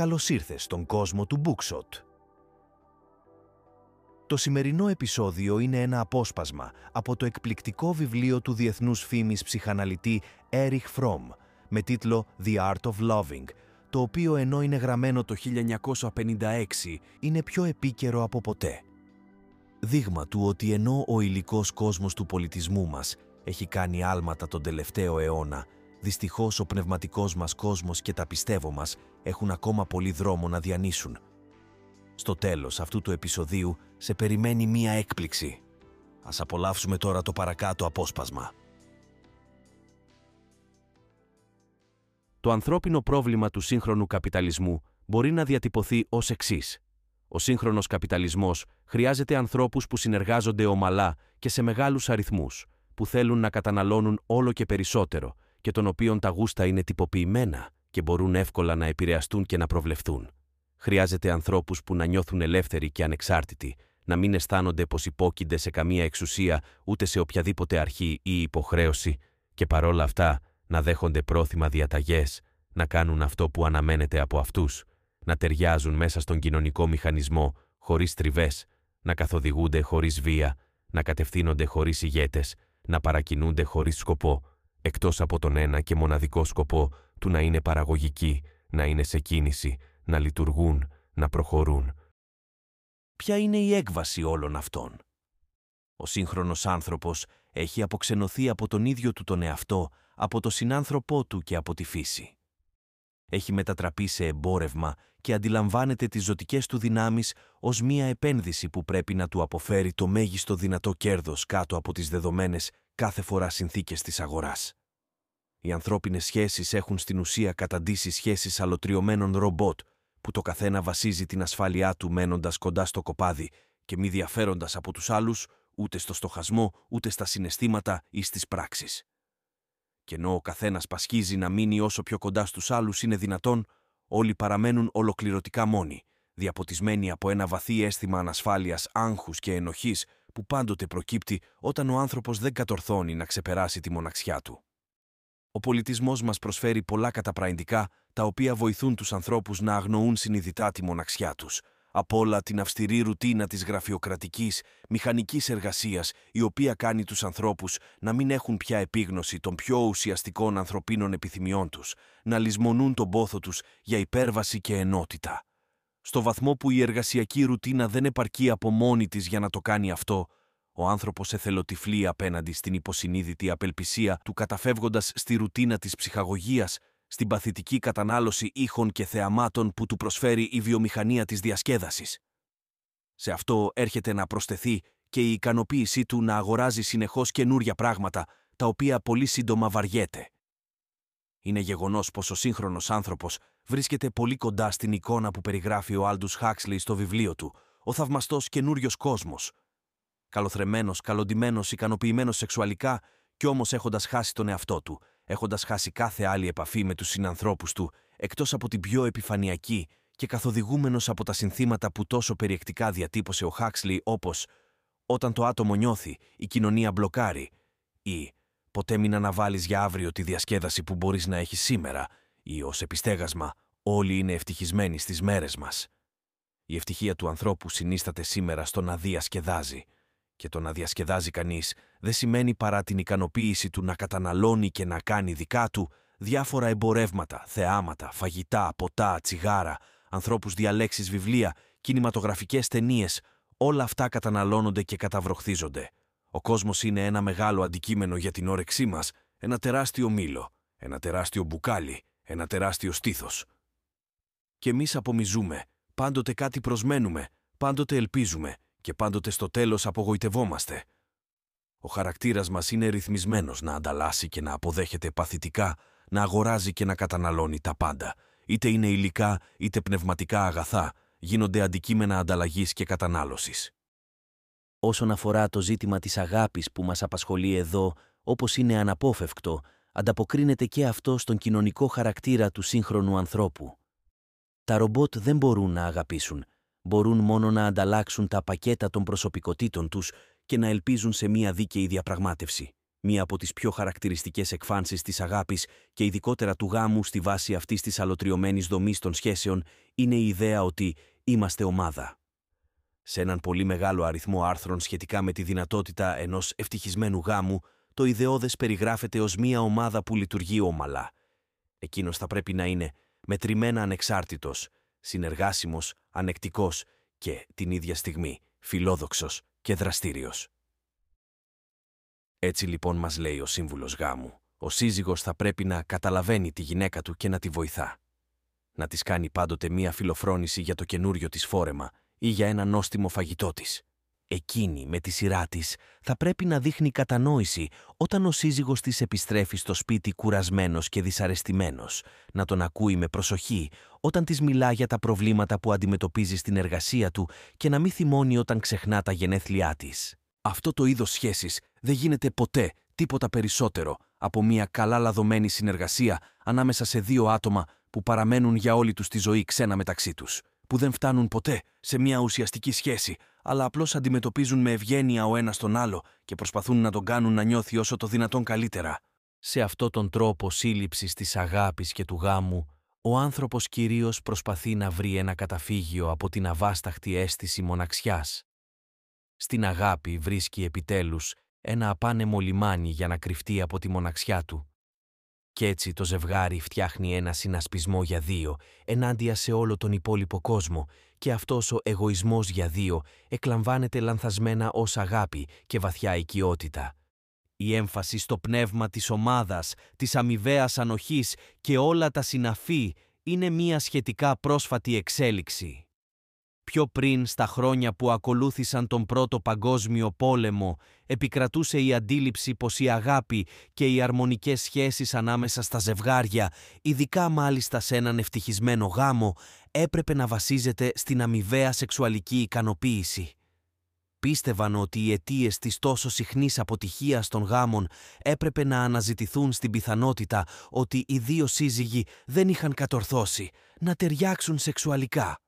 καλώς ήρθες στον κόσμο του Bookshot. Το σημερινό επεισόδιο είναι ένα απόσπασμα από το εκπληκτικό βιβλίο του διεθνούς φήμης ψυχαναλυτή Erich Fromm με τίτλο «The Art of Loving», το οποίο ενώ είναι γραμμένο το 1956 είναι πιο επίκαιρο από ποτέ. Δείγμα του ότι ενώ ο υλικός κόσμος του πολιτισμού μας έχει κάνει άλματα τον τελευταίο αιώνα, δυστυχώς ο πνευματικός μας κόσμος και τα πιστεύω μας έχουν ακόμα πολύ δρόμο να διανύσουν. Στο τέλος αυτού του επεισοδίου σε περιμένει μία έκπληξη. Ας απολαύσουμε τώρα το παρακάτω απόσπασμα. Το ανθρώπινο πρόβλημα του σύγχρονου καπιταλισμού μπορεί να διατυπωθεί ως εξής. Ο σύγχρονος καπιταλισμός χρειάζεται ανθρώπους που συνεργάζονται ομαλά και σε μεγάλους αριθμούς, που θέλουν να καταναλώνουν όλο και περισσότερο και των οποίων τα γούστα είναι τυποποιημένα και μπορούν εύκολα να επηρεαστούν και να προβλεφθούν. Χρειάζεται ανθρώπους που να νιώθουν ελεύθεροι και ανεξάρτητοι, να μην αισθάνονται πως υπόκεινται σε καμία εξουσία ούτε σε οποιαδήποτε αρχή ή υποχρέωση και παρόλα αυτά να δέχονται πρόθυμα διαταγές, να κάνουν αυτό που αναμένεται από αυτούς, να ταιριάζουν μέσα στον κοινωνικό μηχανισμό χωρίς τριβές, να καθοδηγούνται χωρίς βία, να κατευθύνονται χωρίς ηγέτες, να παρακινούνται χωρίς σκοπό, εκτός από τον ένα και μοναδικό σκοπό του να είναι παραγωγικοί, να είναι σε κίνηση, να λειτουργούν, να προχωρούν. Ποια είναι η έκβαση όλων αυτών; Ο σύγχρονος άνθρωπος έχει αποξενωθεί από τον ίδιο του τον εαυτό, από το συνάνθρωπό του και από τη φύση. Έχει μετατραπεί σε εμπόρευμα και αντιλαμβάνεται τις ζωτικές του δυνάμεις ως μία επένδυση που πρέπει να του αποφέρει το μέγιστο δυνατό κέρδος κάτω από τις δεδομένες κάθε φορά συνθήκες της αγοράς. Οι ανθρώπινες σχέσεις έχουν στην ουσία καταντήσει σχέσεις αλωτριωμένων ρομπότ, που το καθένα βασίζει την ασφάλειά του μένοντας κοντά στο κοπάδι και μη διαφέροντας από τους άλλους ούτε στο στοχασμό, ούτε στα συναισθήματα ή στις πράξεις. Και ενώ ο καθένας πασχίζει να μείνει όσο πιο κοντά στους άλλους είναι δυνατόν, όλοι παραμένουν ολοκληρωτικά μόνοι, διαποτισμένοι από ένα βαθύ αίσθημα ανασφάλειας, άγχους και ενοχής που πάντοτε προκύπτει όταν ο άνθρωπος δεν κατορθώνει να ξεπεράσει τη μοναξιά του. Ο πολιτισμός μας προσφέρει πολλά καταπραϊντικά τα οποία βοηθούν τους ανθρώπους να αγνοούν συνειδητά τη μοναξιά τους, από όλα την αυστηρή ρουτίνα της γραφειοκρατικής, μηχανικής εργασίας, η οποία κάνει τους ανθρώπους να μην έχουν πια επίγνωση των πιο ουσιαστικών ανθρωπίνων επιθυμιών τους, να λησμονούν τον πόθο τους για υπέρβαση και ενότητα. Στο βαθμό που η εργασιακή ρουτίνα δεν επαρκεί από μόνη της για να το κάνει αυτό, ο άνθρωπος εθελοτυφλεί απέναντι στην υποσυνείδητη απελπισία του καταφεύγοντας στη ρουτίνα της ψυχαγωγίας, στην παθητική κατανάλωση ήχων και θεαμάτων που του προσφέρει η βιομηχανία της διασκέδασης. Σε αυτό έρχεται να προσθεθεί και η ικανοποίησή του να αγοράζει συνεχώς καινούρια πράγματα, τα οποία πολύ σύντομα βαριέται. Είναι γεγονός πως ο σύγχρονος άνθρωπος βρίσκεται πολύ κοντά στην εικόνα που περιγράφει ο Άλντους Χάξλι στο βιβλίο του, ο θαυμαστός καινούριος κόσμος. Καλοθρεμμένος, καλοντυμένος, ικανοποιημένος σεξουαλικά, κι όμως έχοντας χάσει τον εαυτό του, έχοντας χάσει κάθε άλλη επαφή με τους συνανθρώπους του, εκτός από την πιο επιφανειακή και καθοδηγούμενος από τα συνθήματα που τόσο περιεκτικά διατύπωσε ο Χάξλι, όπως Όταν το άτομο νιώθει, η κοινωνία μπλοκάρει, ή Ποτέ μην αναβάλεις για αύριο τη διασκέδαση που μπορείς να έχεις σήμερα, ή ως επιστέγασμα, όλοι είναι ευτυχισμένοι στις μέρες μας. Η ευτυχία του ανθρώπου συνίσταται σήμερα στο να διασκεδάζει. Και το να διασκεδάζει κανείς δεν σημαίνει παρά την ικανοποίηση του να καταναλώνει και να κάνει δικά του διάφορα εμπορεύματα, θεάματα, φαγητά, ποτά, τσιγάρα, ανθρώπους διαλέξεις βιβλία, κινηματογραφικές ταινίες, όλα αυτά καταναλώνονται και καταβροχθίζονται. Ο κόσμος είναι ένα μεγάλο αντικείμενο για την όρεξή μας, ένα τεράστιο μήλο, ένα τεράστιο μπουκάλι, ένα τεράστιο στήθος. Και εμείς απομιζούμε, πάντοτε κάτι προσμένουμε, πάντοτε ελπίζουμε και πάντοτε στο τέλος απογοητευόμαστε. Ο χαρακτήρας μας είναι ρυθμισμένος να ανταλλάσσει και να αποδέχεται παθητικά, να αγοράζει και να καταναλώνει τα πάντα, είτε είναι υλικά είτε πνευματικά αγαθά, γίνονται αντικείμενα ανταλλαγής και κατανάλωσης. Όσον αφορά το ζήτημα της αγάπης που μας απασχολεί εδώ, όπως είναι αναπόφευκτο, ανταποκρίνεται και αυτό στον κοινωνικό χαρακτήρα του σύγχρονου ανθρώπου. Τα ρομπότ δεν μπορούν να αγαπήσουν, μπορούν μόνο να ανταλλάξουν τα πακέτα των προσωπικότητων τους και να ελπίζουν σε μία δίκαιη διαπραγμάτευση. Μία από τις πιο χαρακτηριστικές εκφάνσεις της αγάπης και ειδικότερα του γάμου στη βάση αυτής της αλωτριωμένης δομής των σχέσεων είναι η ιδέα ότι είμαστε ομάδα. Σε έναν πολύ μεγάλο αριθμό άρθρων σχετικά με τη δυνατότητα ενός ευτυχισμένου γάμου, το ιδεώδες περιγράφεται ως μία ομάδα που λειτουργεί όμαλα. Εκείνος θα πρέπει να είναι μετρημένα ανεξάρτητος, συνεργάσιμος, ανεκτικός και την ίδια στιγμή φιλόδοξος και δραστήριος. Έτσι λοιπόν μας λέει ο σύμβουλος γάμου. Ο σύζυγος θα πρέπει να καταλαβαίνει τη γυναίκα του και να τη βοηθά. Να της κάνει πάντοτε μία φιλοφρόνηση για το καινούριο της φόρεμα ή για ένα νόστιμο φαγητό της. Εκείνη με τη σειρά της θα πρέπει να δείχνει κατανόηση όταν ο σύζυγος της επιστρέφει στο σπίτι κουρασμένος και δυσαρεστημένος, να τον ακούει με προσοχή όταν της μιλά για τα προβλήματα που αντιμετωπίζει στην εργασία του και να μην θυμώνει όταν ξεχνά τα γενέθλιά της. Αυτό το είδος σχέσης δεν γίνεται ποτέ τίποτα περισσότερο από μια καλά λαδωμένη συνεργασία ανάμεσα σε δύο άτομα που παραμένουν για όλη τους τη ζωή ξένα μεταξύ τους, που δεν φτάνουν ποτέ σε μια ουσιαστική σχέση, αλλά απλώς αντιμετωπίζουν με ευγένεια ο ένας τον άλλο και προσπαθούν να τον κάνουν να νιώθει όσο το δυνατόν καλύτερα. Σε αυτό τον τρόπο σύλληψης της αγάπης και του γάμου, ο άνθρωπος κυρίως προσπαθεί να βρει ένα καταφύγιο από την αβάσταχτη αίσθηση μοναξιάς. Στην αγάπη βρίσκει επιτέλους ένα απάνεμο λιμάνι για να κρυφτεί από τη μοναξιά του. Κι έτσι το ζευγάρι φτιάχνει ένα συνασπισμό για δύο, ενάντια σε όλο τον υπόλοιπο κόσμο, και αυτός ο εγωισμός για δύο εκλαμβάνεται λανθασμένα ως αγάπη και βαθιά οικειότητα. Η έμφαση στο πνεύμα της ομάδας, της αμοιβαίας ανοχής και όλα τα συναφή είναι μία σχετικά πρόσφατη εξέλιξη. Πιο πριν, στα χρόνια που ακολούθησαν τον Πρώτο Παγκόσμιο Πόλεμο, επικρατούσε η αντίληψη πως η αγάπη και οι αρμονικές σχέσεις ανάμεσα στα ζευγάρια, ειδικά μάλιστα σε έναν ευτυχισμένο γάμο, έπρεπε να βασίζεται στην αμοιβαία σεξουαλική ικανοποίηση. Πίστευαν ότι οι αιτίες της τόσο συχνής αποτυχίας των γάμων έπρεπε να αναζητηθούν στην πιθανότητα ότι οι δύο σύζυγοι δεν είχαν κατορθώσει να ταιριάξουν σεξουαλικά.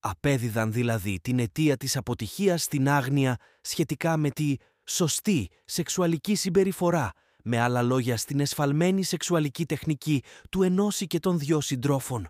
Απέδιδαν δηλαδή την αιτία της αποτυχίας στην άγνοια σχετικά με τη σωστή σεξουαλική συμπεριφορά, με άλλα λόγια στην εσφαλμένη σεξουαλική τεχνική του ενός και των δυο συντρόφων.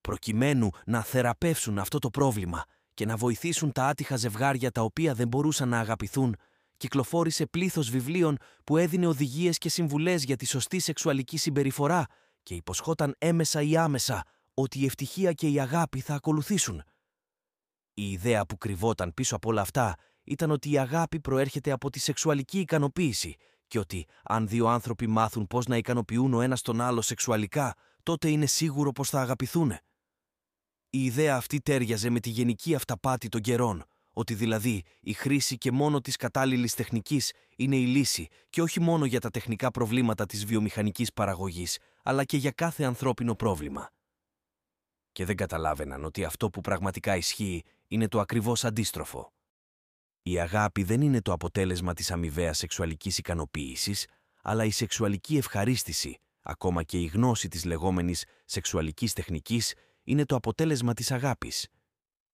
Προκειμένου να θεραπεύσουν αυτό το πρόβλημα και να βοηθήσουν τα άτυχα ζευγάρια τα οποία δεν μπορούσαν να αγαπηθούν, κυκλοφόρησε πλήθος βιβλίων που έδινε οδηγίες και συμβουλές για τη σωστή σεξουαλική συμπεριφορά και υποσχόταν έμεσα ή άμεσα ότι η ευτυχία και η αγάπη θα ακολουθήσουν. Η ιδέα που κρυβόταν πίσω από όλα αυτά ήταν ότι η αγάπη προέρχεται από τη σεξουαλική ικανοποίηση και ότι αν δύο άνθρωποι μάθουν πώς να ικανοποιούν ο ένας τον άλλο σεξουαλικά, τότε είναι σίγουρο πως θα αγαπηθούν. Η ιδέα αυτή τέριαζε με τη γενική αυταπάτη των καιρών, ότι δηλαδή η χρήση και μόνο της κατάλληλης τεχνικής είναι η λύση και όχι μόνο για τα τεχνικά προβλήματα της βιομηχανικής παραγωγής, αλλά και για κάθε ανθρώπινο πρόβλημα και δεν καταλάβαιναν ότι αυτό που πραγματικά ισχύει είναι το ακριβώς αντίστροφο. Η αγάπη δεν είναι το αποτέλεσμα της αμοιβαίας σεξουαλικής ικανοποίησης, αλλά η σεξουαλική ευχαρίστηση, ακόμα και η γνώση της λεγόμενης σεξουαλικής τεχνικής, είναι το αποτέλεσμα της αγάπης.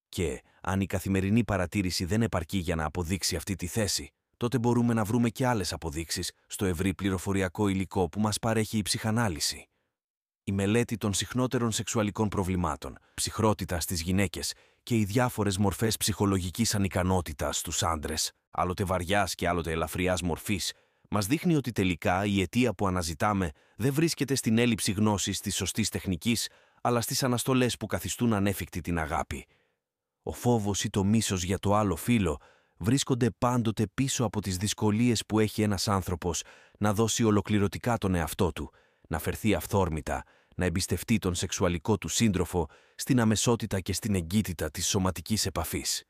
Και αν η καθημερινή παρατήρηση δεν επαρκεί για να αποδείξει αυτή τη θέση, τότε μπορούμε να βρούμε και άλλες αποδείξεις στο ευρύ πληροφοριακό υλικό που μας παρέχει η ψυχανάλυση η μελέτη των συχνότερων σεξουαλικών προβλημάτων, ψυχρότητα στις γυναίκες και οι διάφορες μορφές ψυχολογικής ανικανότητας στους άντρες, άλλοτε βαριάς και άλλοτε ελαφριάς μορφής, μας δείχνει ότι τελικά η αιτία που αναζητάμε δεν βρίσκεται στην έλλειψη γνώσης της σωστής τεχνικής, αλλά στις αναστολές που καθιστούν ανέφικτη την αγάπη. Ο φόβος ή το μίσος για το άλλο φύλλο βρίσκονται πάντοτε πίσω από τις δυσκολίες που έχει ένας άνθρωπος να δώσει ολοκληρωτικά τον εαυτό του, να φερθεί αυθόρμητα, να εμπιστευτεί τον σεξουαλικό του σύντροφο στην αμεσότητα και στην εγκύτητα της σωματικής επαφής.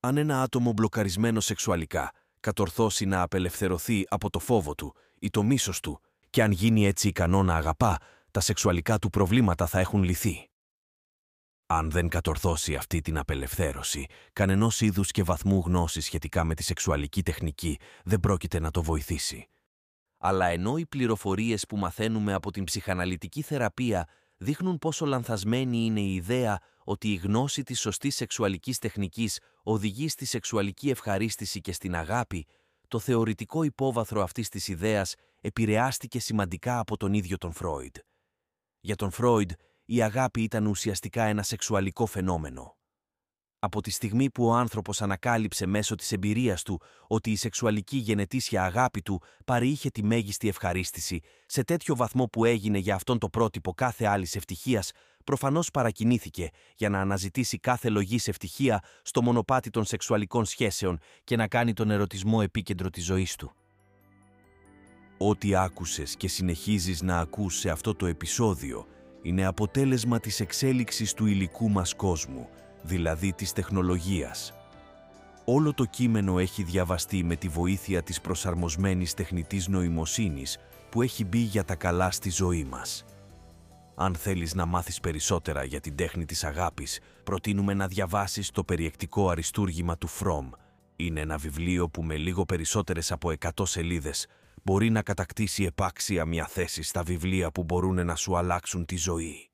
Αν ένα άτομο μπλοκαρισμένο σεξουαλικά κατορθώσει να απελευθερωθεί από το φόβο του ή το μίσος του και αν γίνει έτσι ικανό να αγαπά, τα σεξουαλικά του προβλήματα θα έχουν λυθεί. Αν δεν κατορθώσει αυτή την απελευθέρωση, κανενός είδους και βαθμού γνώσης σχετικά με τη σεξουαλική τεχνική δεν πρόκειται να το βοηθήσει. Αλλά ενώ οι πληροφορίες που μαθαίνουμε από την ψυχαναλυτική θεραπεία δείχνουν πόσο λανθασμένη είναι η ιδέα ότι η γνώση της σωστής σεξουαλικής τεχνικής οδηγεί στη σεξουαλική ευχαρίστηση και στην αγάπη, το θεωρητικό υπόβαθρο αυτής της ιδέας επηρεάστηκε σημαντικά από τον ίδιο τον Φρόιντ. Για τον Φρόιντ, η αγάπη ήταν ουσιαστικά ένα σεξουαλικό φαινόμενο. Από τη στιγμή που ο άνθρωπος ανακάλυψε μέσω της εμπειρίας του ότι η σεξουαλική γενετήσια αγάπη του παρήχε τη μέγιστη ευχαρίστηση σε τέτοιο βαθμό που έγινε για αυτόν το πρότυπο κάθε άλλης ευτυχίας, προφανώς παρακινήθηκε για να αναζητήσει κάθε λογής ευτυχία στο μονοπάτι των σεξουαλικών σχέσεων και να κάνει τον ερωτισμό επίκεντρο της ζωής του. Ό,τι άκουσες και συνεχίζεις να ακούς σε αυτό το επεισόδιο είναι αποτέλεσμα της εξέλιξης του υλικού μας κόσμου, δηλαδή της τεχνολογίας. Όλο το κείμενο έχει διαβαστεί με τη βοήθεια της προσαρμοσμένης τεχνητής νοημοσύνης που έχει μπει για τα καλά στη ζωή μας. Αν θέλεις να μάθεις περισσότερα για την τέχνη της αγάπης, προτείνουμε να διαβάσεις το περιεκτικό αριστούργημα του Φρόμ. Είναι ένα βιβλίο που με λίγο περισσότερες από 100 σελίδες μπορεί να κατακτήσει επάξια μια θέση στα βιβλία που μπορούν να σου αλλάξουν τη ζωή.